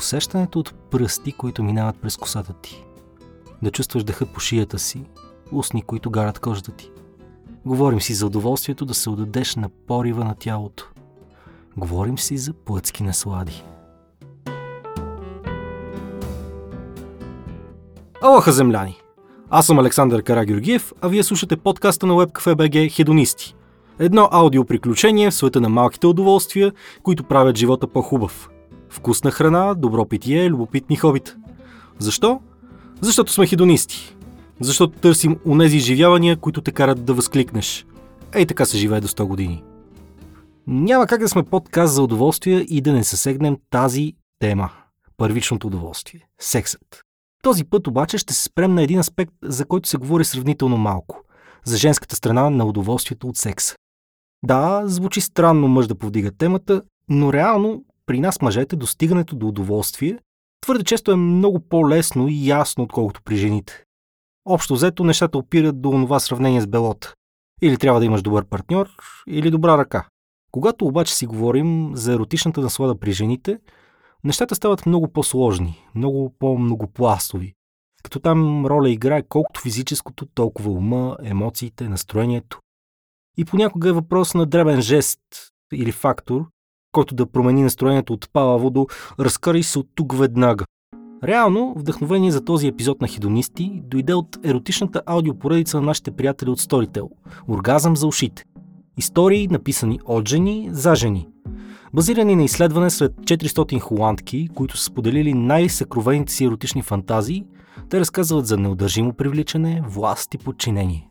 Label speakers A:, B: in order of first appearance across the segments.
A: усещането от пръсти, които минават през косата ти. Да чувстваш дъха по шията си, устни, които гарат кожата ти. Говорим си за удоволствието да се отдадеш на порива на тялото. Говорим си за плътски наслади. Алоха, земляни! Аз съм Александър Карагеоргиев, а вие слушате подкаста на WebCafe.bg Хедонисти. Едно аудиоприключение в света на малките удоволствия, които правят живота по-хубав. Вкусна храна, добро питие, любопитни хобита. Защо? Защото сме хедонисти. Защото търсим унези изживявания, които те карат да възкликнеш. Ей така се живее до 100 години. Няма как да сме подкаст за удоволствие и да не съсегнем тази тема. Първичното удоволствие. Сексът. Този път обаче ще се спрем на един аспект, за който се говори сравнително малко. За женската страна на удоволствието от секса. Да, звучи странно мъж да повдига темата, но реално при нас мъжете достигането до удоволствие твърде често е много по-лесно и ясно, отколкото при жените. Общо взето нещата опират до това сравнение с белота. Или трябва да имаш добър партньор, или добра ръка. Когато обаче си говорим за еротичната наслада при жените, нещата стават много по-сложни, много по-многопластови. Като там роля играе колкото физическото, толкова ума, емоциите, настроението. И понякога е въпрос на дребен жест или фактор, който да промени настроението от палаво до разкарай се от тук веднага. Реално, вдъхновение за този епизод на Хедонисти дойде от еротичната аудиопоредица на нашите приятели от Storytel – Оргазъм за ушите. Истории, написани от жени за жени. Базирани на изследване сред 400 холандки, които са споделили най-съкровените си еротични фантазии, те разказват за неудържимо привличане, власт и подчинение.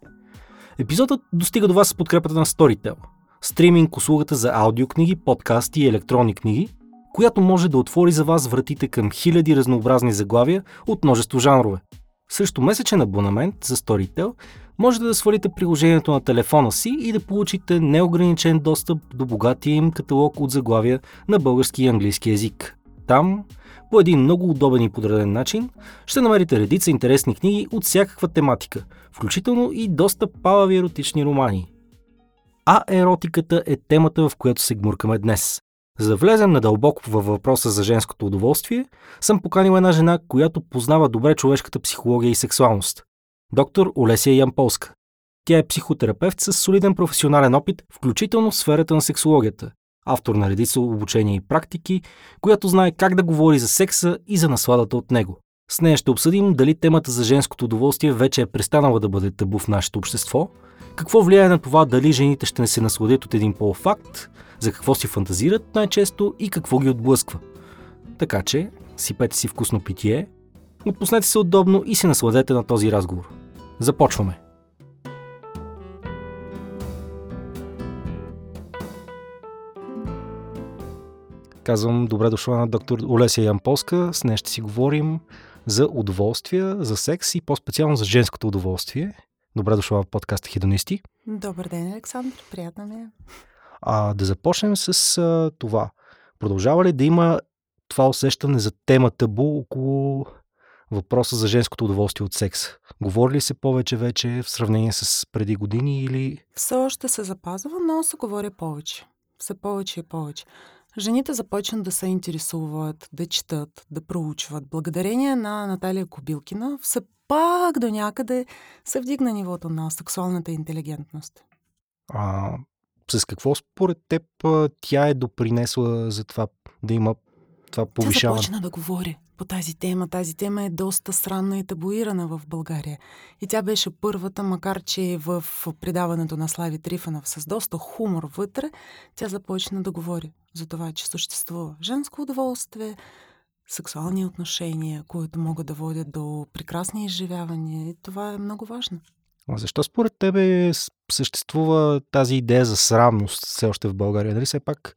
A: Епизодът достига до вас с подкрепата на Storytel – стриминг услугата за аудиокниги, подкасти и електронни книги, която може да отвори за вас вратите към хиляди разнообразни заглавия от множество жанрове. Срещу месечен абонамент за Storytel можете да свалите приложението на телефона си и да получите неограничен достъп до богатия им каталог от заглавия на български и английски язик. Там, по един много удобен и подреден начин, ще намерите редица интересни книги от всякаква тематика, включително и доста палави еротични романи – а еротиката е темата, в която се гмуркаме днес. За да влезем надълбоко във въпроса за женското удоволствие, съм поканил една жена, която познава добре човешката психология и сексуалност. Доктор Олесия Ямполска. Тя е психотерапевт с солиден професионален опит, включително в сферата на сексологията. Автор на редица обучения и практики, която знае как да говори за секса и за насладата от него. С нея ще обсъдим дали темата за женското удоволствие вече е престанала да бъде табу в нашето общество – какво влияе на това дали жените ще не се насладят от един полуфакт, за какво си фантазират най-често и какво ги отблъсква. Така че, сипете си вкусно питие, отпуснете се удобно и се насладете на този разговор. Започваме! Казвам добре дошла на доктор Олесия Ямполска. С нея ще си говорим за удоволствия, за секс и по-специално за женското удоволствие. Добре дошла в подкаста Хедонисти.
B: Добър ден, Александър. Приятно ми е.
A: А, да започнем с а, това. Продължава ли да има това усещане за тема табу около въпроса за женското удоволствие от секс? Говори ли се повече вече в сравнение с преди години или...
B: Все още се запазва, но се говори повече. Все повече и повече. Жените започнат да се интересуват, да четат, да проучват. Благодарение на Наталия Кобилкина все пак до някъде се вдигна нивото на сексуалната интелигентност.
A: А с какво според теб тя е допринесла за това да има това повишаване?
B: Тя започна да говори по тази тема. Тази тема е доста странна и табуирана в България. И тя беше първата, макар че в предаването на Слави Трифанов с доста хумор вътре, тя започна да говори за това, че съществува женско удоволствие, сексуални отношения, които могат да водят до прекрасни изживявания. И това е много важно.
A: А защо според тебе съществува тази идея за срамност все още в България? Нали все пак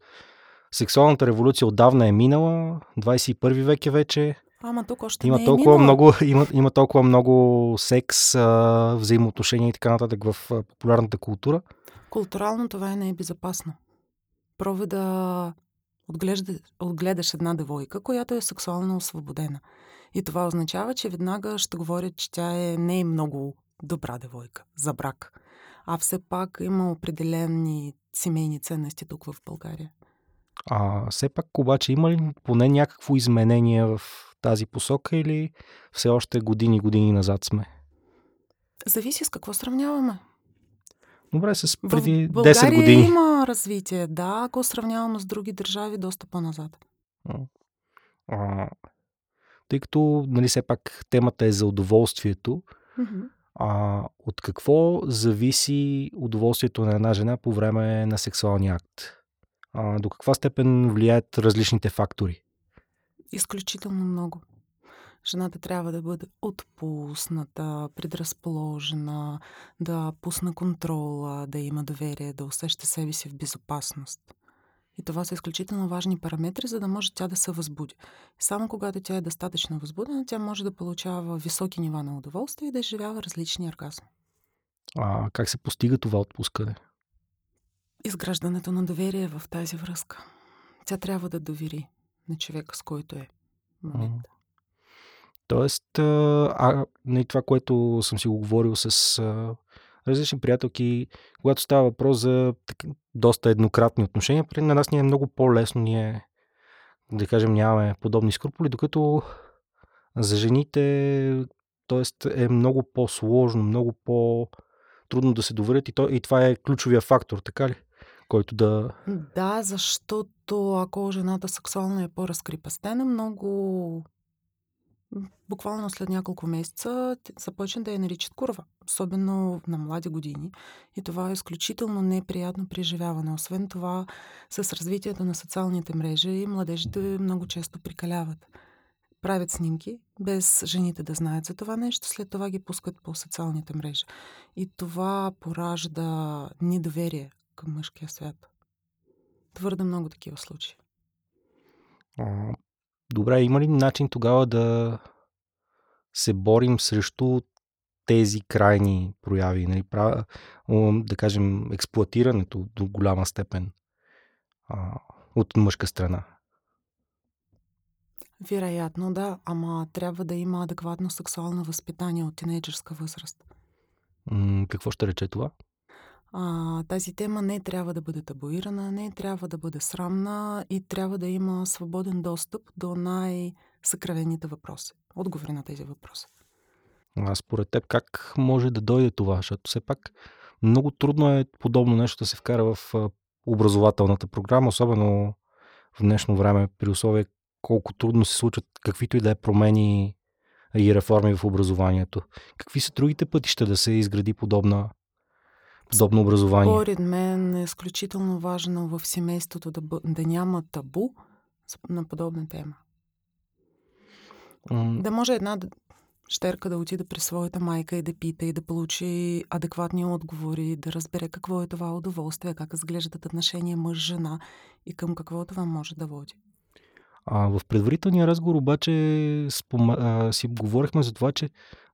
A: сексуалната революция отдавна е минала, 21 век е вече.
B: Ама тук още
A: има
B: не е
A: толкова
B: минала.
A: много, има, има толкова много секс, а, взаимоотношения и така нататък в а, популярната култура.
B: Културално това е не е безопасно. Прови да отглежда, отгледаш една девойка, която е сексуално освободена. И това означава, че веднага ще говорят, че тя е не е много добра девойка за брак. А все пак има определени семейни ценности тук в България.
A: А все пак обаче има ли поне някакво изменение в тази посока или все още години години назад сме?
B: Зависи с какво сравняваме.
A: Добре, с преди
B: в
A: 10 години.
B: има развитие, да, ако сравняваме с други държави, доста по-назад.
A: А, тъй като, нали, все пак темата е за удоволствието,
B: Mm-hmm.
A: а, от какво зависи удоволствието на една жена по време на сексуалния акт? А, до каква степен влияят различните фактори?
B: Изключително много. Жената трябва да бъде отпусната, предразположена, да пусне контрола, да има доверие, да усеща себе си в безопасност. И това са изключително важни параметри, за да може тя да се възбуди. Само когато тя е достатъчно възбудена, тя може да получава високи нива на удоволствие и да изживява различни оргазми.
A: А как се постига това отпускане?
B: Изграждането на доверие в тази връзка. Тя трябва да довери на човека, с който е в момента.
A: Тоест, а, а не това, което съм си го говорил с а, различни приятелки, когато става въпрос за так, доста еднократни отношения, при на нас ни е много по-лесно, ние, да кажем, нямаме подобни скруполи, докато за жените, т.е. е много по-сложно, много по-трудно да се доверят и, то, и това е ключовия фактор, така ли? Който да...
B: Да, защото ако жената сексуално е по-разкрипастена, много буквално след няколко месеца започна да я наричат курва, особено на млади години. И това е изключително неприятно преживяване. Освен това, с развитието на социалните мрежи, младежите много често прикаляват. Правят снимки, без жените да знаят за това нещо, след това ги пускат по социалните мрежи. И това поражда недоверие към мъжкия свят. Твърде много такива случаи.
A: Добре, има ли начин тогава да се борим срещу тези крайни прояви, нали, да кажем, експлуатирането до голяма степен а, от мъжка страна?
B: Вероятно, да, ама трябва да има адекватно сексуално възпитание от тинейджерска възраст.
A: М- какво ще рече това?
B: А, тази тема не трябва да бъде табуирана, не трябва да бъде срамна и трябва да има свободен достъп до най-съкровените въпроси, отговори на тези въпроси.
A: А според теб как може да дойде това? Защото все пак много трудно е подобно нещо да се вкара в образователната програма, особено в днешно време, при условие колко трудно се случват каквито и да е промени и реформи в образованието. Какви са другите пътища да се изгради подобна подобно образование?
B: Според мен е изключително важно в семейството да, бъ... да няма табу на подобна тема. Mm. Да може една щерка да отиде при своята майка и да пита и да получи адекватни отговори, да разбере какво е това удоволствие, как изглеждат отношения мъж-жена и към какво това може да води.
A: А, в предварителния разговор обаче спом... а, си говорихме за това, че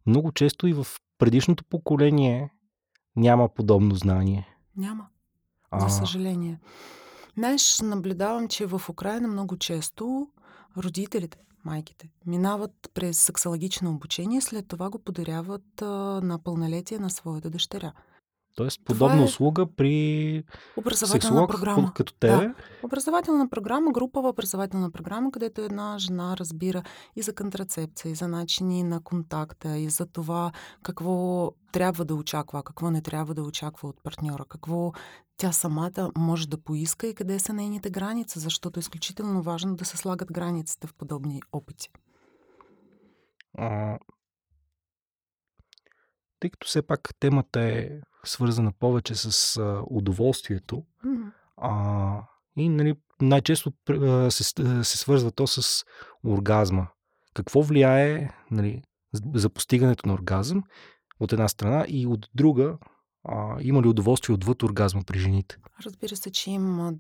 A: много често и в предишното поколение няма подобно знание.
B: Няма. А... За съжаление. Знаеш, наблюдавам, че в Украина много често родителите, майките, минават през сексологично обучение, след това го подаряват а, на пълнолетие на своята дъщеря.
A: Тоест подобна е услуга при сексолог
B: програма.
A: като тебе.
B: Да. Образователна програма, групова образователна програма, където една жена разбира и за контрацепция, и за начини на контакта, и за това какво трябва да очаква, какво не трябва да очаква от партньора, какво тя самата може да поиска и къде са нейните граници, защото е изключително важно да се слагат границите в подобни опити.
A: А, тъй като все пак темата е свързана повече с а, удоволствието,
B: mm-hmm.
A: а, и нали, най-често а, се, се свързва то с оргазма. Какво влияе нали, за постигането на оргазъм от една страна и от друга а, има ли удоволствие отвъд оргазма при жените?
B: Разбира се, че има.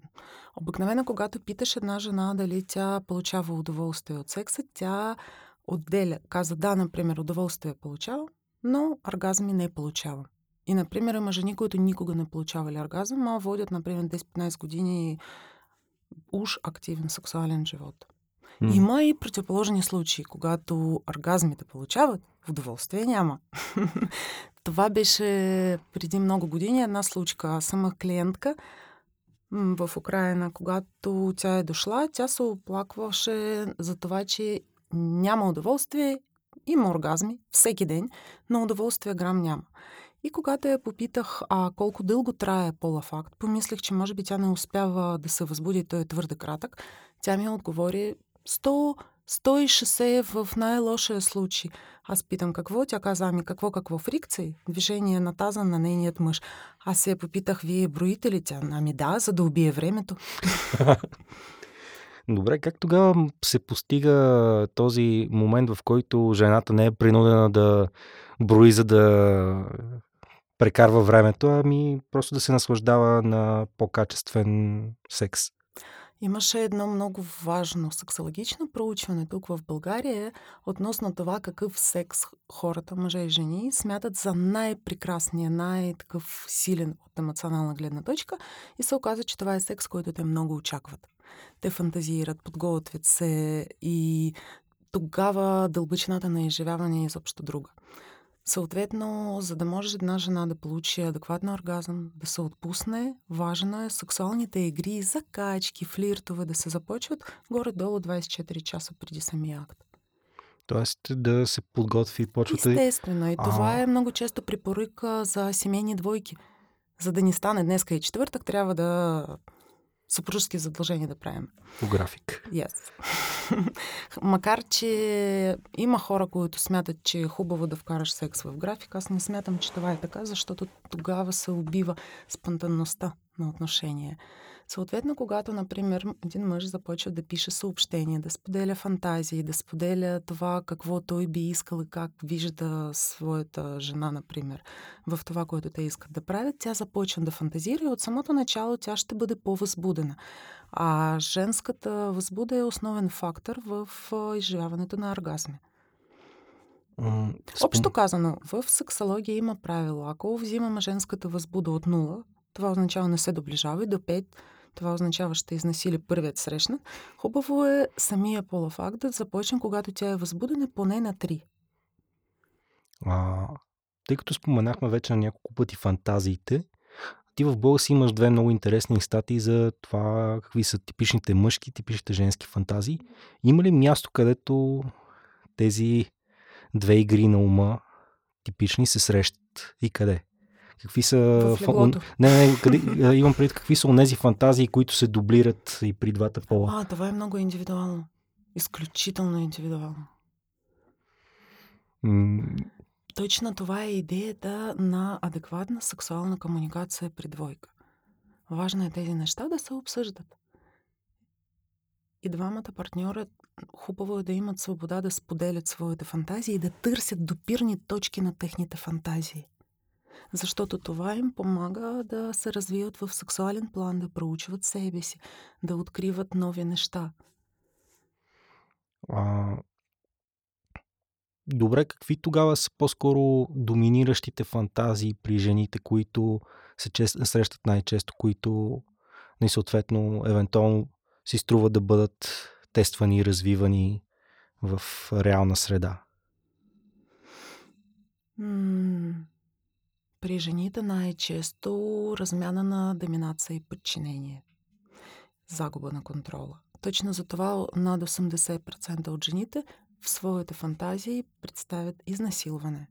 B: Обикновено, когато питаш една жена дали тя получава удоволствие от секса, тя отделя. Каза да, например, удоволствие получава, но оргазми не получава. И, например, има жени, които никога не получавали оргазъм, а водят, например, 10-15 години уж активен сексуален живот. Mm. Има и противоположни случаи, когато оргазмите получават, удоволствие няма. Това беше преди много години една случка. Аз съм клиентка, в Украина, когато тя е дошла, тя се оплакваше за това, че няма удоволствие, има оргазми всеки ден, но удоволствие грам няма. И когато я попитах, а колко дълго трае полов акт, помислих, че може би тя не успява да се възбуди, той е твърде кратък. Тя ми отговори 100 160 в най-лошия случай. Аз питам какво, тя каза, ами какво, какво фрикции? Движение на таза на нейният мъж. Аз се я попитах, вие броите ли тя? Ами да, за да убие времето.
A: Добре, как тогава се постига този момент, в който жената не е принудена да брои, за да прекарва времето, ами просто да се наслаждава на по-качествен секс?
B: Имаше едно много важно сексологично проучване тук в България относно това какъв секс хората, мъже и жени, смятат за най-прекрасния, най-такъв силен от емоционална гледна точка и се оказа, че това е секс, който те много очакват. Те фантазират, подготвят се и тогава дълбочината на изживяване е изобщо друга. Съответно, за да може една жена да получи адекватен оргазъм, да се отпусне, важно е сексуалните игри, закачки, флиртове да се започват горе-долу 24 часа преди самия акт.
A: Тоест да се подготви почвата.
B: Естествено. И това а... е много често препоръка за семейни двойки. За да ни стане днеска и четвъртък, трябва да съпружески задължения да правим.
A: По график.
B: Yes. Макар, че има хора, които смятат, че е хубаво да вкараш секс в график, аз не смятам, че това е така, защото тогава се убива спонтанността на отношение. Съответно, когато, например, един мъж започва да пише съобщения, да споделя фантазии, да споделя това какво той би искал и как вижда своята жена, например, в това, което те искат да правят, тя започва да фантазира и от самото начало тя ще бъде по-възбудена. А женската възбуда е основен фактор в изживяването на оргазми. Общо казано, в сексология има правило. Ако взимаме женската възбуда от 0, това означава не се доближава и до 5 това означава ще изнасили първият срещнат, хубаво е самия полов да започне, когато тя е възбудена поне на 3.
A: А, тъй като споменахме вече на няколко пъти фантазиите, ти в блога си имаш две много интересни статии за това какви са типичните мъжки, типичните женски фантазии. Има ли място, където тези две игри на ума типични се срещат и къде? Какви са...
B: Фон...
A: Не, не, къде... имам пред какви са онези фантазии, които се дублират и при двата пола.
B: А, това е много индивидуално. Изключително индивидуално.
A: М...
B: Точно това е идеята на адекватна сексуална комуникация при двойка. Важно е тези неща да се обсъждат. И двамата партньора хубаво е да имат свобода да споделят своите фантазии и да търсят допирни точки на техните фантазии защото това им помага да се развият в сексуален план, да проучват себе си, да откриват нови неща.
A: А, добре, какви тогава са по-скоро доминиращите фантазии при жените, които се чест, срещат най-често, които не съответно, евентуално си струва да бъдат тествани и развивани в реална среда?
B: При жените най-често размяна на доминация и подчинение. Загуба на контрола. Точно за това над 80% от жените в своите фантазии представят изнасилване.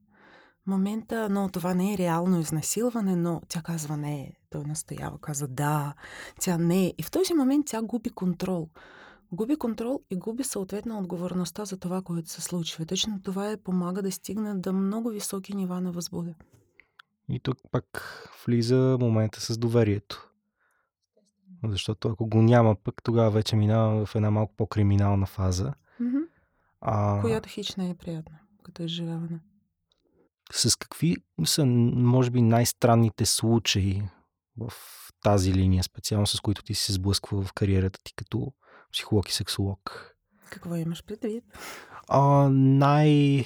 B: Момента, но това не е реално изнасилване, но тя казва не. Той настоява, каза да, тя не е. И в този момент тя губи контрол. Губи контрол и губи съответно отговорността за това, което се случва. Точно това е помага да стигне до много високи нива на възбуда.
A: И тук пак влиза момента с доверието. Защото ако го няма, пък тогава вече минава в една малко по-криминална фаза.
B: Mm-hmm. А... Която хич не е приятна, като изживяване.
A: С какви са, може би, най-странните случаи в тази линия, специално с които ти се сблъсква в кариерата ти като психолог и сексолог?
B: Какво имаш предвид?
A: А, най...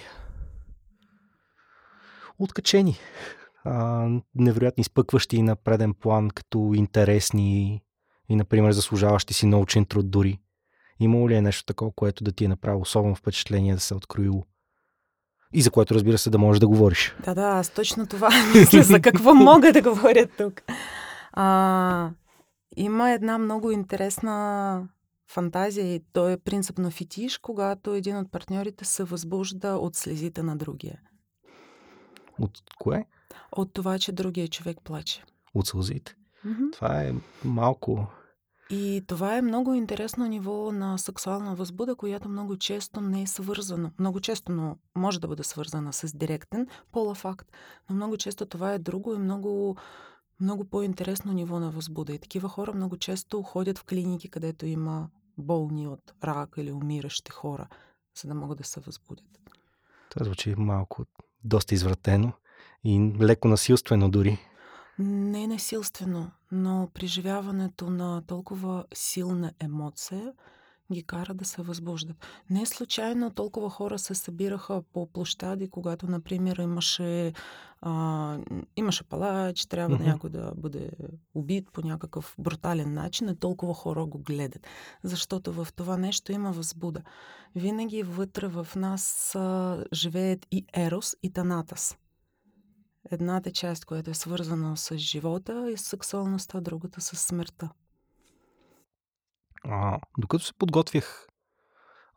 A: Откачени а, невероятно изпъкващи на преден план, като интересни и, например, заслужаващи си научен труд дори. Имало ли е нещо такова, което да ти е направило особено впечатление да се е откроило? И за което, разбира се, да можеш да говориш.
B: Да, да, аз точно това мисля за какво мога да говоря тук. А, Има една много интересна фантазия и то е принцип на фетиш, когато един от партньорите се възбужда от слезите на другия.
A: От кое?
B: От това, че другия човек плаче.
A: От сълзите.
B: Mm-hmm.
A: Това е малко
B: и това е много интересно ниво на сексуална възбуда, която много често не е свързана. Много често, но може да бъде свързана с директен полафакт, но много често това е друго и много, много по-интересно ниво на възбуда. И такива хора много често ходят в клиники, където има болни от рак или умиращи хора, за да могат да се възбудят.
A: Това звучи малко доста извратено и леко насилствено дори.
B: Не насилствено, но преживяването на толкова силна емоция ги кара да се възбуждат. Не случайно толкова хора се събираха по площади, когато, например, имаше, а, имаше палач, трябва mm-hmm. някой да бъде убит по някакъв брутален начин, и толкова хора го гледат. Защото в това нещо има възбуда. Винаги вътре в нас а, живеят и Ерос, и Танатас. Едната част, която е свързана с живота и с сексуалността, другата с смъртта.
A: А, докато се подготвях,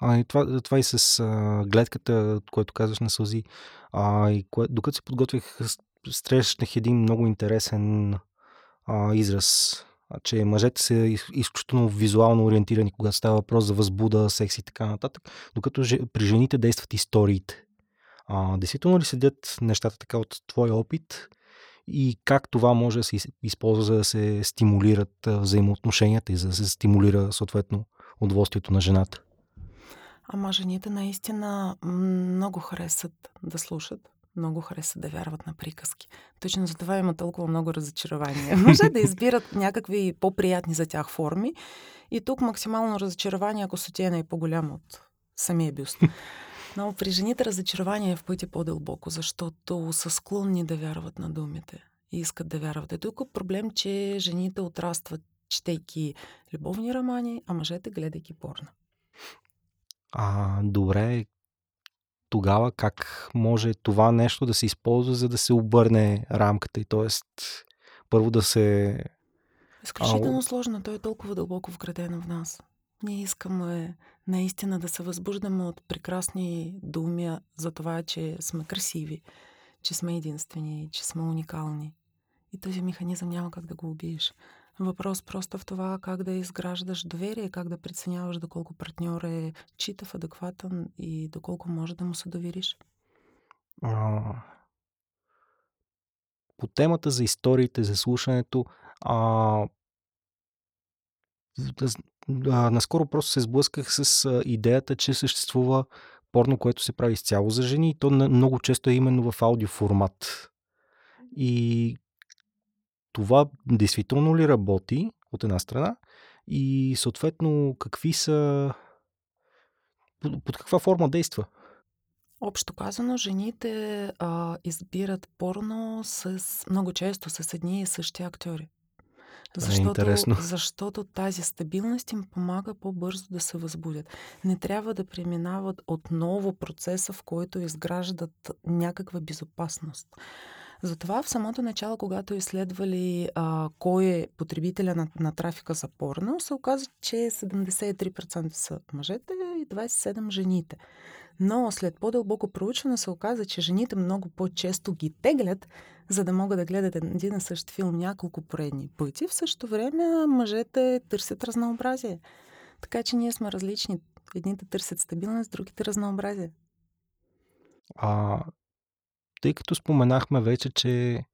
A: а, и това, това и с а, гледката, което казваш на сълзи, а, и кое, докато се подготвях, срещнах един много интересен а, израз, че мъжете са изключително визуално ориентирани, когато става въпрос за възбуда, секс и така нататък, докато при жените действат историите. А, действително ли седят нещата така от твоя опит и как това може да се използва, за да се стимулират взаимоотношенията и за да се стимулира съответно удоволствието на жената?
B: Ама жените наистина много харесат да слушат, много харесат да вярват на приказки. Точно за това има толкова много разочарования. Може да избират някакви по-приятни за тях форми и тук максимално разочарование, ако сотиена е по-голямо от самия бюст. Но при жените разочарование е в пъти по-дълбоко, защото са склонни да вярват на думите и искат да вярват. Е тук проблем, че жените отрастват, четейки любовни романи, а мъжете гледайки порно.
A: А, добре, тогава как може това нещо да се използва, за да се обърне рамката и т.е. първо да се...
B: Изключително а... сложно, то е толкова дълбоко вградено в нас. Ние искаме наистина да се възбуждаме от прекрасни думи за това, че сме красиви, че сме единствени, че сме уникални. И този механизъм няма как да го убиеш. Въпрос просто в това как да изграждаш доверие, как да преценяваш доколко партньор е читав, адекватен и доколко може да му се довериш.
A: По темата за историите, за слушането, а, наскоро просто се сблъсках с идеята, че съществува порно, което се прави изцяло за жени и то много често е именно в аудиоформат. И това действително ли работи от една страна и съответно какви са под, под каква форма действа?
B: Общо казано, жените а, избират порно с много често с едни и същи актьори.
A: Е защото, е интересно.
B: защото тази стабилност им помага по-бързо да се възбудят. Не трябва да преминават отново процеса, в който изграждат някаква безопасност. Затова в самото начало, когато изследвали а, кой е потребителя на, на трафика за порно, се оказа, че 73% са мъжете и 27% жените. Но след по-дълбоко проучване се оказа, че жените много по-често ги теглят, за да могат да гледат един и същ филм няколко поредни пъти. В същото време мъжете търсят разнообразие. Така че ние сме различни. Едните търсят стабилност, другите разнообразие.
A: А, тъй като споменахме вече, че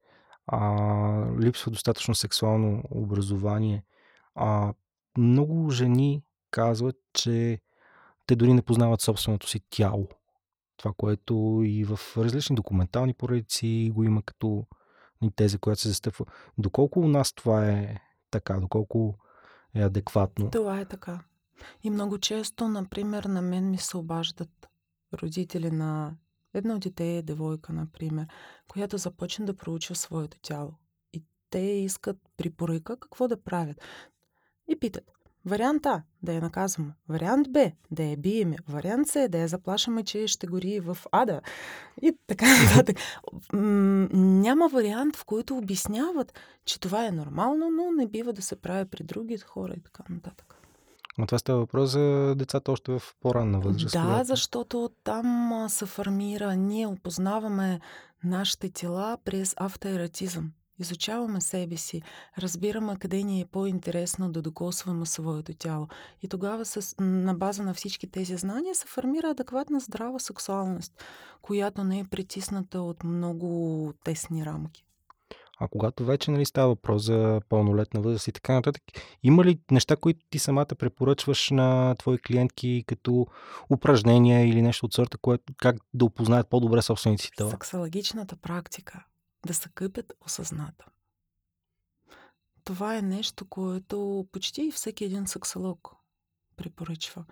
A: а, липсва достатъчно сексуално образование, а, много жени казват, че те дори не познават собственото си тяло. Това, което и в различни документални поредици го има като теза, която се застъпва. Доколко у нас това е така, доколко е адекватно?
B: Това е така. И много често, например, на мен ми се обаждат родители на едно дете, девойка, например, която започне да проучва своето тяло. И те искат припоръка какво да правят. И питат, Вариант А – да я наказваме. Вариант Б – да я биеме. Вариант С – да я заплашаме, че ще гори в ада. И така нататък. Няма вариант, в който обясняват, че това е нормално, но не бива да се прави при други хора и така нататък.
A: Но това става въпрос за децата още в по-ранна възраст.
B: Да, защото там се формира, ние опознаваме нашите тела през автоератизъм. Изучаваме себе си, разбираме къде ни е по-интересно да докосваме своето тяло. И тогава с, на база на всички тези знания се формира адекватна здрава сексуалност, която не е притисната от много тесни рамки.
A: А когато вече нали, става въпрос за пълнолетна възраст и така нататък, има ли неща, които ти самата препоръчваш на твои клиентки като упражнения или нещо от сорта, което, как да опознаят по-добре собствените си тела?
B: Сексологичната практика да се къпят осъзната. Това е нещо, което почти всеки един сексолог препоръчва.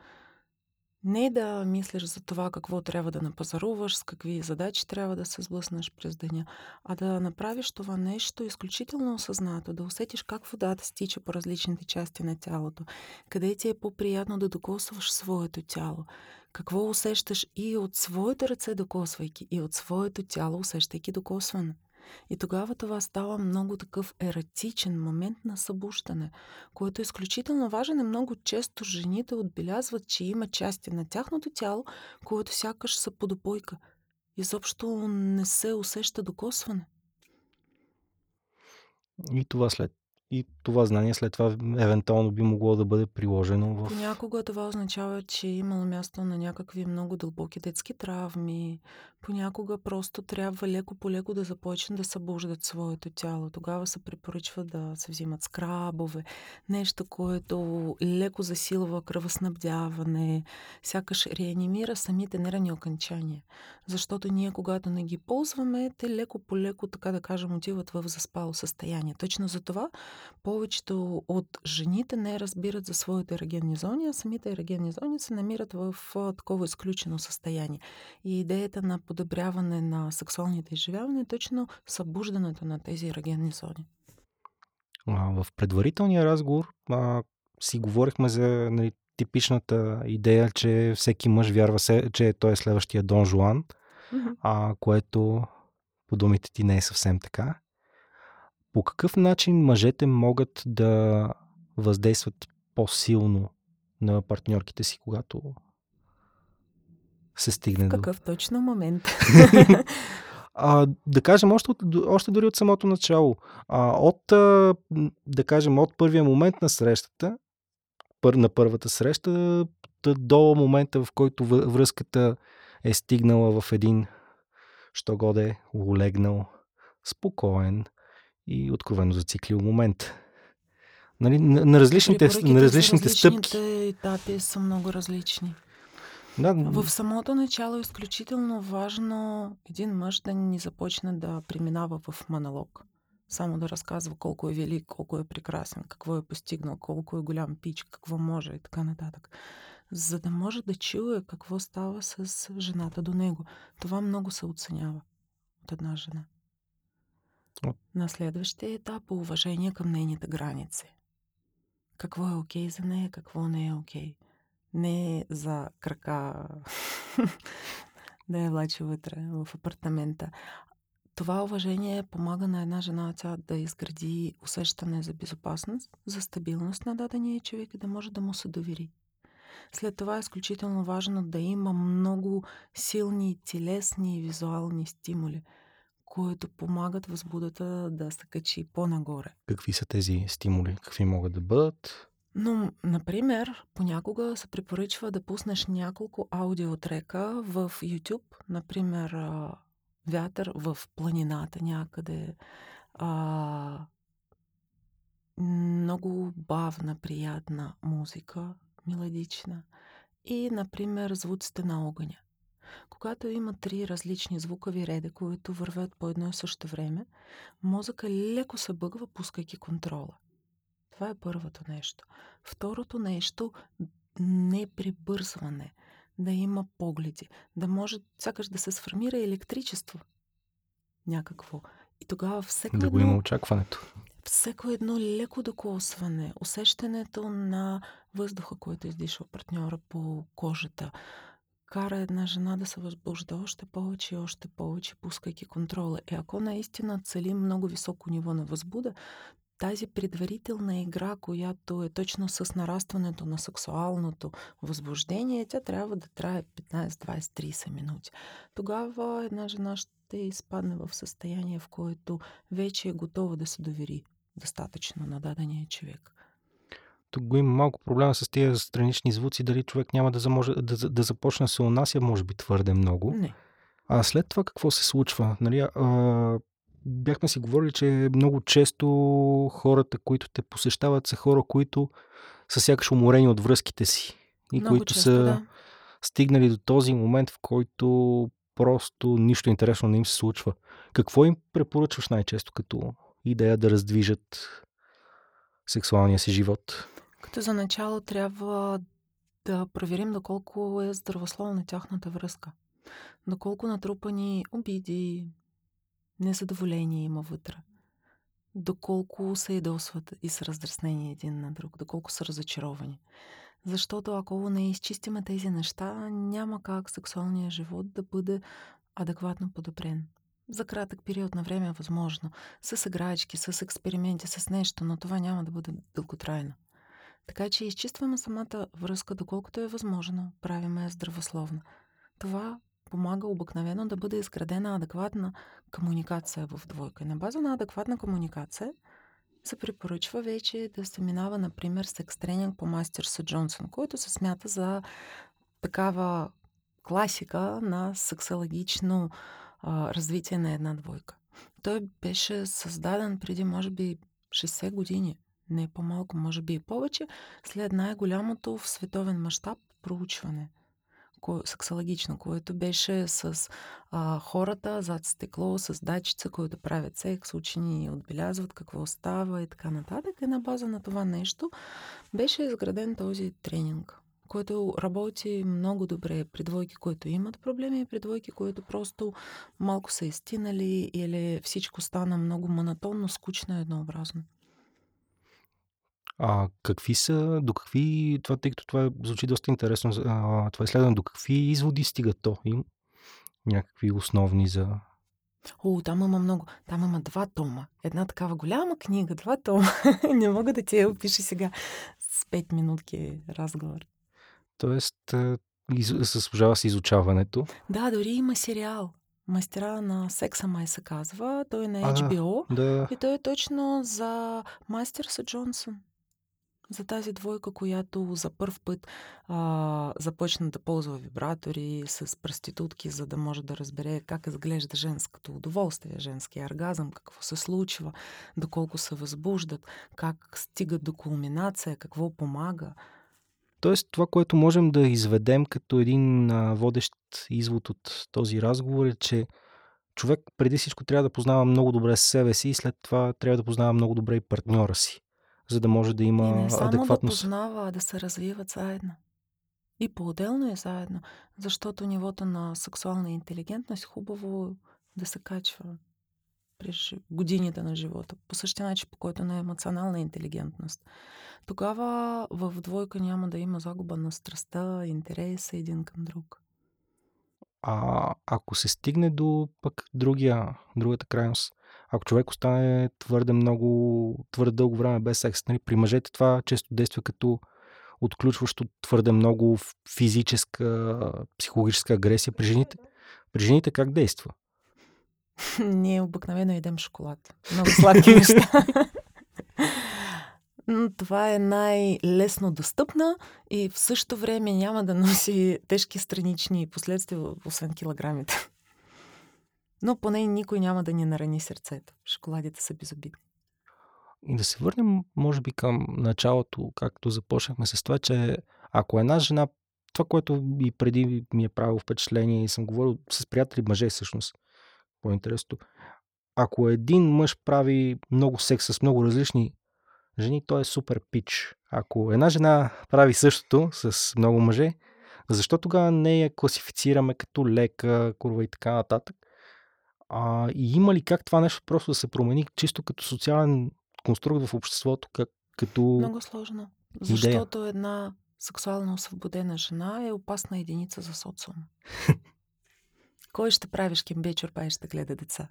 B: Не да мислиш за това какво трябва да напазаруваш, с какви задачи трябва да се сблъснеш през деня, а да направиш това нещо изключително осъзнато, да усетиш как водата стича по различните части на тялото, къде ти е по-приятно да докосваш своето тяло, какво усещаш и от своите ръце докосвайки, и от своето тяло усещайки докосване. И тогава това става много такъв ератичен момент на събуждане, който е изключително важен и много често жените отбелязват, че има части на тяхното тяло, които сякаш са подопойка. Изобщо не се усеща докосване.
A: И това след и това знание след това евентуално би могло да бъде приложено в...
B: Понякога това означава, че е имало място на някакви много дълбоки детски травми. Понякога просто трябва леко по леко да започне да събуждат своето тяло. Тогава се препоръчва да се взимат скрабове, нещо, което леко засилва кръвоснабдяване, сякаш реанимира самите нервни окончания. Защото ние, когато не ги ползваме, те леко по леко, така да кажем, отиват в заспало състояние. Точно за това повечето от жените не разбират за своите ерогенни зони, а самите ерогенни зони се намират в такова изключено състояние. И идеята на подобряване на сексуалните изживявания е точно събуждането на тези ерогенни зони.
A: А, в предварителния разговор а, си говорихме за нали, типичната идея, че всеки мъж вярва, се, че той е следващия Дон Жуан, mm-hmm. а, което по думите ти не е съвсем така. По какъв начин мъжете могат да въздействат по-силно на партньорките си, когато се стигне
B: В какъв до... точно момент?
A: а, да кажем, още, от, още дори от самото начало. А, от, да кажем, от първия момент на срещата, пър, на първата среща, до момента, в който връзката е стигнала в един, що годе, улегнал, спокоен, и откровено зациклил момент. Нали, на, на различните, на различните стъпки.
B: етапи са много различни.
A: Да.
B: В самото начало е изключително важно един мъж да ни започне да преминава в монолог. Само да разказва колко е велик, колко е прекрасен, какво е постигнал, колко е голям пич, какво може и така нататък. За да може да чуе какво става с жената до него. Това много се оценява от една жена. На следващия етап уважение към нейните граници. Какво е окей okay за нея, какво не е окей. Okay. Не е за крака да я влачи вътре в апартамента. Това уважение помага на една жена ця да изгради усещане за безопасност, за стабилност на дадения човек и да може да му се довери. След това е изключително важно да има много силни телесни и визуални стимули – които помагат възбудата да се качи по-нагоре.
A: Какви са тези стимули? Какви могат да бъдат?
B: Но, например, понякога се препоръчва да пуснеш няколко аудиотрека в YouTube, например, вятър в планината някъде, а, много бавна, приятна музика, мелодична и, например, звуците на огъня. Когато има три различни звукови реда, които вървят по едно и също време, мозъка леко се бъгва, пускайки контрола. Това е първото нещо. Второто нещо не прибързване, да има погледи, да може сякаш да се сформира електричество някакво. И тогава всеки
A: Да го има очакването.
B: всеко едно леко докосване, усещането на въздуха, който издиша партньора по кожата, кара една жена да се възбужда още повече и още повече, пускайки контрола. И ако наистина целим много високо ниво на възбуда, тази предварителна игра, която е точно с нарастването на сексуалното възбуждение, тя трябва да трае 15, 20, 30 минути. Тогава една жена ще изпадне в състояние, в което вече е готова да се довери достатъчно на дадения човек.
A: Тук го има малко проблема с тези странични звуци, дали човек няма да, заможе, да, да започне да се унася, може би твърде много.
B: Не.
A: А след това какво се случва? Нали, а, бяхме си говорили, че много често хората, които те посещават, са хора, които са сякаш уморени от връзките си. И
B: много
A: които
B: често,
A: са
B: да.
A: стигнали до този момент, в който просто нищо интересно не им се случва. Какво им препоръчваш най-често като идея да раздвижат сексуалния си живот?
B: Като за начало трябва да проверим доколко е здравословна тяхната връзка. Доколко натрупани обиди, незадоволение има вътре. Доколко се ядосват и са раздраснени един на друг, доколко са разочаровани. Защото ако не изчистиме тези неща, няма как сексуалният живот да бъде адекватно подобрен. За кратък период на време е възможно. С играечки, с експерименти, с нещо, но това няма да бъде дълготрайно. Така че изчистваме самата връзка, доколкото е възможно, правиме я здравословна. Това помага обикновено да бъде изградена адекватна комуникация в двойка. На база на адекватна комуникация се препоръчва вече да се минава, например, секс тренинг по Мастерса Джонсон, който се смята за такава класика на сексологично а, развитие на една двойка. Той беше създаден преди, може би, 60 години, не по-малко, може би и повече, след най-голямото в световен мащаб проучване сексологично, което беше с а, хората зад стекло, с датчица, които правят секс, учени отбелязват какво става и така нататък. И на база на това нещо беше изграден този тренинг който работи много добре при двойки, които имат проблеми и при двойки, които просто малко са изтинали или всичко стана много монотонно, скучно и еднообразно.
A: А какви са, до какви, това, тъй като това звучи доста интересно, а, това изследване, до какви изводи стига то? Им някакви основни за...
B: О, там има много. Там има два тома. Една такава голяма книга, два тома. Не мога да ти я опиша сега с 5 минутки разговор.
A: Тоест, заслужава се изучаването.
B: Да, дори има сериал. Мастера на секса май се казва. Той е на HBO.
A: А, да.
B: И той е точно за Мастерса Джонсон. За тази двойка, която за първ път а, започна да ползва вибратори с проститутки, за да може да разбере как изглежда женското удоволствие, женския оргазъм, какво се случва, доколко се възбуждат, как стигат до кулминация, какво помага.
A: Тоест, това, което можем да изведем като един водещ извод от този разговор е, че човек преди всичко трябва да познава много добре себе си и след това трябва да познава много добре и партньора си, за да може да има
B: и не само
A: адекватност.
B: да познава, а да се развиват заедно. И по-отделно е заедно, защото нивото на сексуална интелигентност хубаво да се качва през годините на живота, по същия начин, по който на емоционална интелигентност. Тогава в двойка няма да има загуба на страстта, интереса един към друг.
A: А ако се стигне до пък другия, другата крайност, ако човек остане твърде много, твърде дълго време без секс, нали, при мъжете това често действа като отключващо твърде много физическа, психологическа агресия. При жените, при жените как действа?
B: Ние обикновено едем шоколад. Много сладки неща. Но това е най-лесно достъпна и в същото време няма да носи тежки странични последствия, освен килограмите. Но поне никой няма да ни нарани сърцето. Шоколадите са безобидни.
A: И да се върнем, може би, към началото, както започнахме с това, че ако една жена, това, което и преди ми е правило впечатление и съм говорил с приятели мъже всъщност, по-интересно, ако един мъж прави много секс с много различни жени, той е супер пич. Ако една жена прави същото с много мъже, защо тогава не я класифицираме като лека, курва и така нататък? А, и има ли как това нещо просто да се промени чисто като социален конструкт в обществото как, като
B: Много сложно. Защото идея. една сексуално освободена жена е опасна единица за социум. Кой ще прави шкембе чорба и ще гледа деца?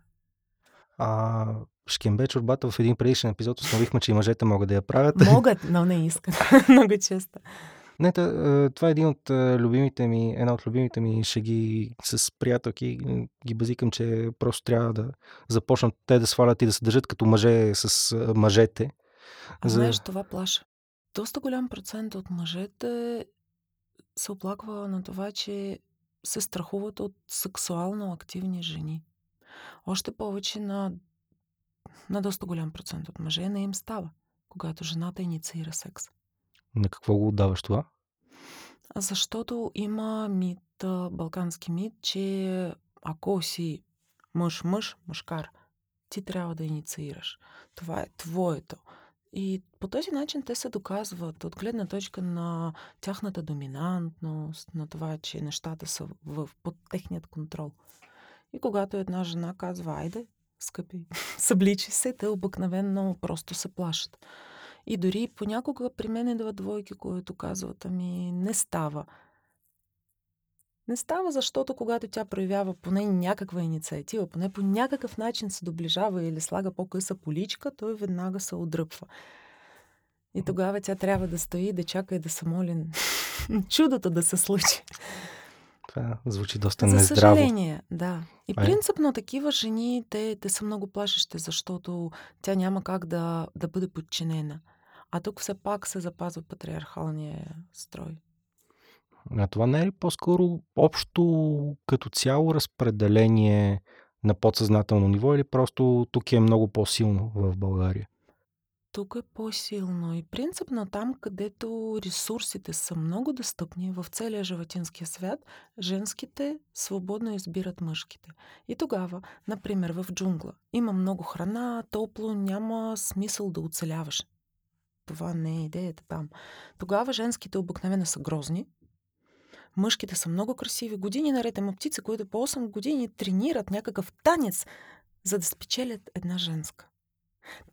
A: А, шкембе чорбата в един предишен епизод установихме, че и мъжете могат да я правят.
B: Могат, но не искат. Много често.
A: Не, това е един от любимите ми, една от любимите ми шеги с приятелки. Ги базикам, че просто трябва да започнат те да свалят и да се държат като мъже с мъжете.
B: А за... знаеш, това плаша. Доста голям процент от мъжете се оплаква на това, че се страхуват от сексуално активни жени. Още повече на, на доста голям процент от мъже не им става, когато жената инициира секс.
A: На какво го отдаваш това?
B: Защото има мит, балкански мит, че ако си мъж-мъж, мъжкар, ти трябва да инициираш. Това е твоето. И по този начин те се доказват от гледна точка на тяхната доминантност, на това, че нещата са в, под техният контрол. И когато една жена казва, айде, скъпи, събличи се, те обикновено просто се плашат. И дори понякога при мен идват двойки, които казват, ами не става. Не става, защото когато тя проявява поне някаква инициатива, поне по някакъв начин се доближава или слага по-къса поличка, той веднага се отдръпва. И тогава тя трябва да стои, да чака и да се моли чудото да се случи.
A: Това звучи доста За нездраво.
B: За съжаление, да. И е. принципно такива жени, те, те са много плашещи, защото тя няма как да, да бъде подчинена. А тук все пак се запазва патриархалния строй.
A: А това не е ли по-скоро общо като цяло разпределение на подсъзнателно ниво или просто тук е много по-силно в България?
B: Тук е по-силно и принципно там, където ресурсите са много достъпни в целия животинския свят, женските свободно избират мъжките. И тогава, например, в джунгла има много храна, топло, няма смисъл да оцеляваш. Това не е идеята там. Тогава женските обикновено са грозни, мъжките са много красиви. Години наред има птици, които по 8 години тренират някакъв танец, за да спечелят една женска.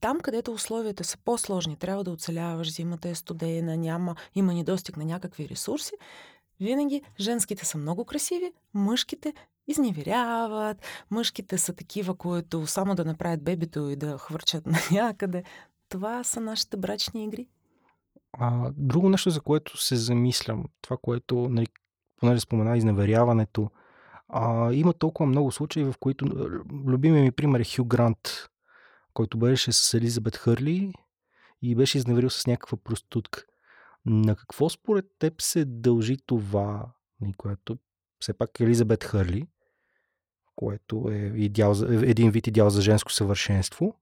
B: Там, където условията са по-сложни, трябва да оцеляваш, зимата е студена, няма, има недостиг на някакви ресурси, винаги женските са много красиви, мъжките изневеряват, мъжките са такива, които само да направят бебето и да хвърчат на някъде. Това са нашите брачни игри.
A: А, друго нещо, за което се замислям, това, което, нали, понеже спомена изневеряването, а, има толкова много случаи, в които любимия ми пример е Хю Грант, който беше с Елизабет Хърли и беше изневерил с някаква проститутка. На какво според теб се дължи това, нали, което все пак Елизабет Хърли, което е идеал, един вид идеал за женско съвършенство,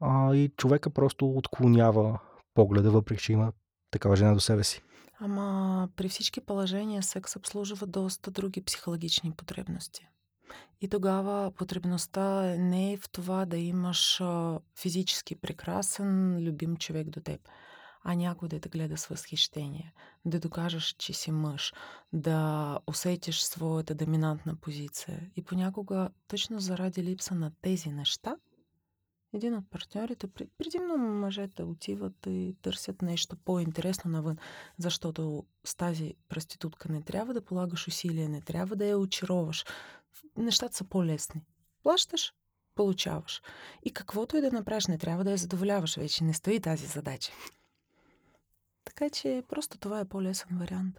A: а, и човека просто отклонява погледа, въпреки че има такава жена до себе си.
B: Ама при всички положения секс обслужва доста други психологични потребности. И тогава потребността не е в това да имаш физически прекрасен, любим човек до теб, а някой да те гледа с възхищение, да докажеш, че си мъж, да усетиш своята доминантна позиция. И понякога, точно заради липса на тези неща, един от партньорите, предимно мъжете отиват и търсят нещо по-интересно навън, защото с тази проститутка не трябва да полагаш усилия, не трябва да я очароваш. Нещата са по-лесни. Плащаш, получаваш. И каквото и да направиш, не трябва да я задоволяваш. Вече не стои тази задача. Така че просто това е по-лесен вариант.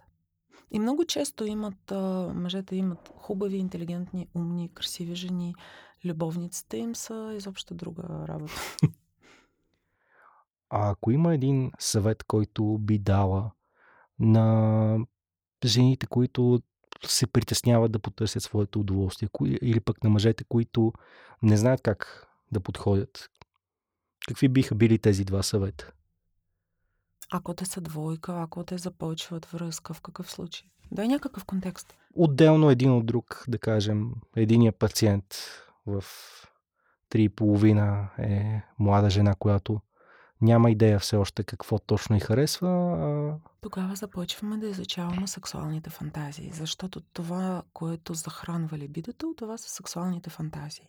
B: И много често имат, мъжете имат хубави, интелигентни, умни, красиви жени, любовниците им са изобщо друга работа.
A: А ако има един съвет, който би дала на жените, които се притесняват да потърсят своето удоволствие, или пък на мъжете, които не знаят как да подходят, какви биха били тези два съвета?
B: Ако те са двойка, ако те започват връзка, в какъв случай? Дай някакъв контекст.
A: Отделно един от друг, да кажем, единия пациент в 3,5 е млада жена, която няма идея все още какво точно й харесва. А...
B: Тогава започваме да изучаваме сексуалните фантазии, защото това, което захранва либидото, това са сексуалните фантазии.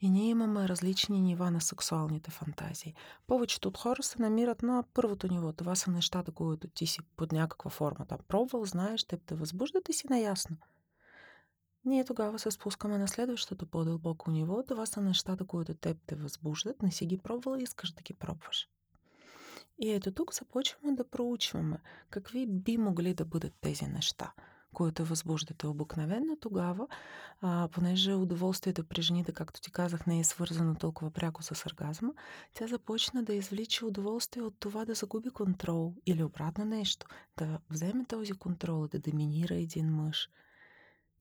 B: И ние имаме различни нива на сексуалните фантазии. Повечето от хора се намират на първото ниво. Това са нещата, които ти си под някаква форма там пробвал, знаеш, теб те възбуждат и си наясно. Ние тогава се спускаме на следващото по-дълбоко ниво. Това са нещата, които теб те възбуждат, не си ги пробвал и искаш да ги пробваш. И ето тук започваме да проучваме какви би могли да бъдат тези неща – които възбуждате обикновено, тогава, а, понеже удоволствието при жените, както ти казах, не е свързано толкова пряко с оргазма, тя започна да извлича удоволствие от това да загуби контрол или обратно нещо, да вземе този контрол, да доминира един мъж.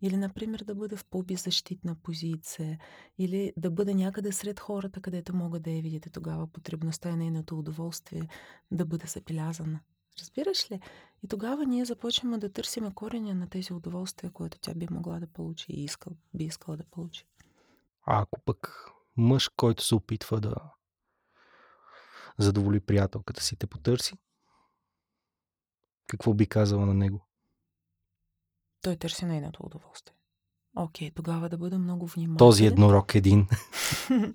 B: Или, например, да бъде в по-беззащитна позиция, или да бъде някъде сред хората, където могат да я видите тогава потребността и нейното удоволствие да бъде запилязана. Разбираш ли? И тогава ние започваме да търсим кореня на тези удоволствия, които тя би могла да получи и искал, би искала да получи.
A: А ако пък мъж, който се опитва да задоволи приятелката си, те потърси, какво би казала на него?
B: Той търси нейното удоволствие. Окей, тогава да бъде много внимателен.
A: Този еднорог един.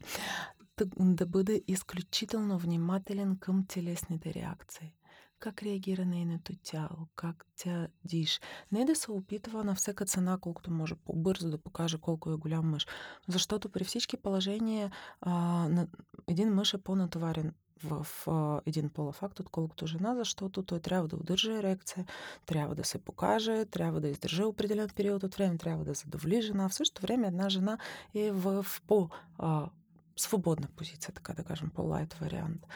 B: да, да бъде изключително внимателен към телесните реакции как реагира нейното тяло, как тя диша. Не да се опитва на всяка цена, колкото може по-бързо да покаже колко е голям мъж. Защото при всички положения а, на, един мъж е по-натоварен в един полов акт, отколкото жена, защото той трябва да удържа ерекция, трябва да се покаже, трябва да издържа определен период от време, трябва да задоволи жена. В същото време една жена е в по- свободна позиция, така да кажем, по-лайт вариант.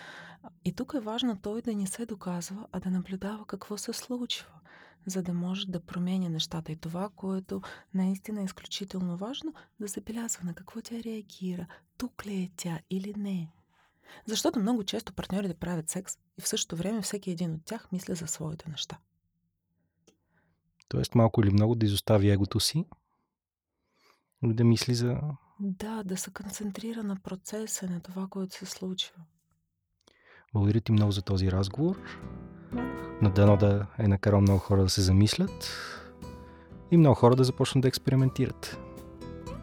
B: И тук е важно той да не се доказва, а да наблюдава какво се случва, за да може да променя нещата. И това, което наистина е изключително важно, да забелязва на какво тя реагира, тук ли е тя или не. Защото много често партньорите правят секс и в същото време всеки един от тях мисля за своите неща.
A: Тоест малко или много да изостави егото си да мисли за...
B: Да, да се концентрира на процеса, на това, което се случва.
A: Благодаря ти много за този разговор. Надано да е накарал много хора да се замислят и много хора да започнат да експериментират.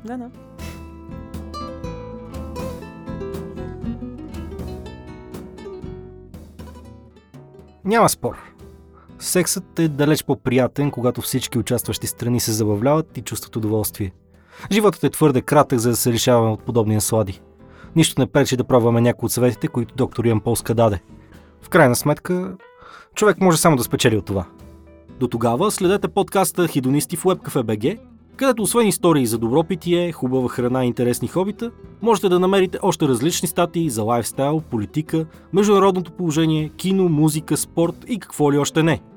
B: Да, да.
A: Няма спор. Сексът е далеч по-приятен, когато всички участващи страни се забавляват и чувстват удоволствие. Животът е твърде кратък, за да се лишаваме от подобни наслади. Нищо не пречи да пробваме някои от съветите, които доктор Ян Полска даде. В крайна сметка, човек може само да спечели от това. До тогава следете подкаста Хидонисти в WebCafe.bg, където освен истории за добро питие, хубава храна и интересни хобита, можете да намерите още различни статии за лайфстайл, политика, международното положение, кино, музика, спорт и какво ли още не –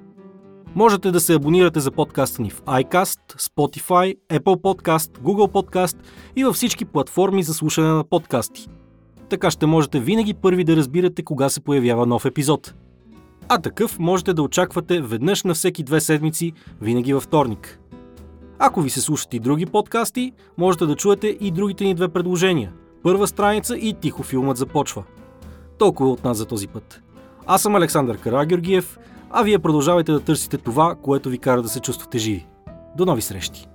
A: Можете да се абонирате за подкаста ни в iCast, Spotify, Apple Podcast, Google Podcast и във всички платформи за слушане на подкасти. Така ще можете винаги първи да разбирате кога се появява нов епизод. А такъв можете да очаквате веднъж на всеки две седмици, винаги във вторник. Ако ви се слушат и други подкасти, можете да чуете и другите ни две предложения. Първа страница и тихо филмът започва. Толкова от нас за този път. Аз съм Александър Карагеоргиев, а вие продължавайте да търсите това, което ви кара да се чувствате живи. До нови срещи!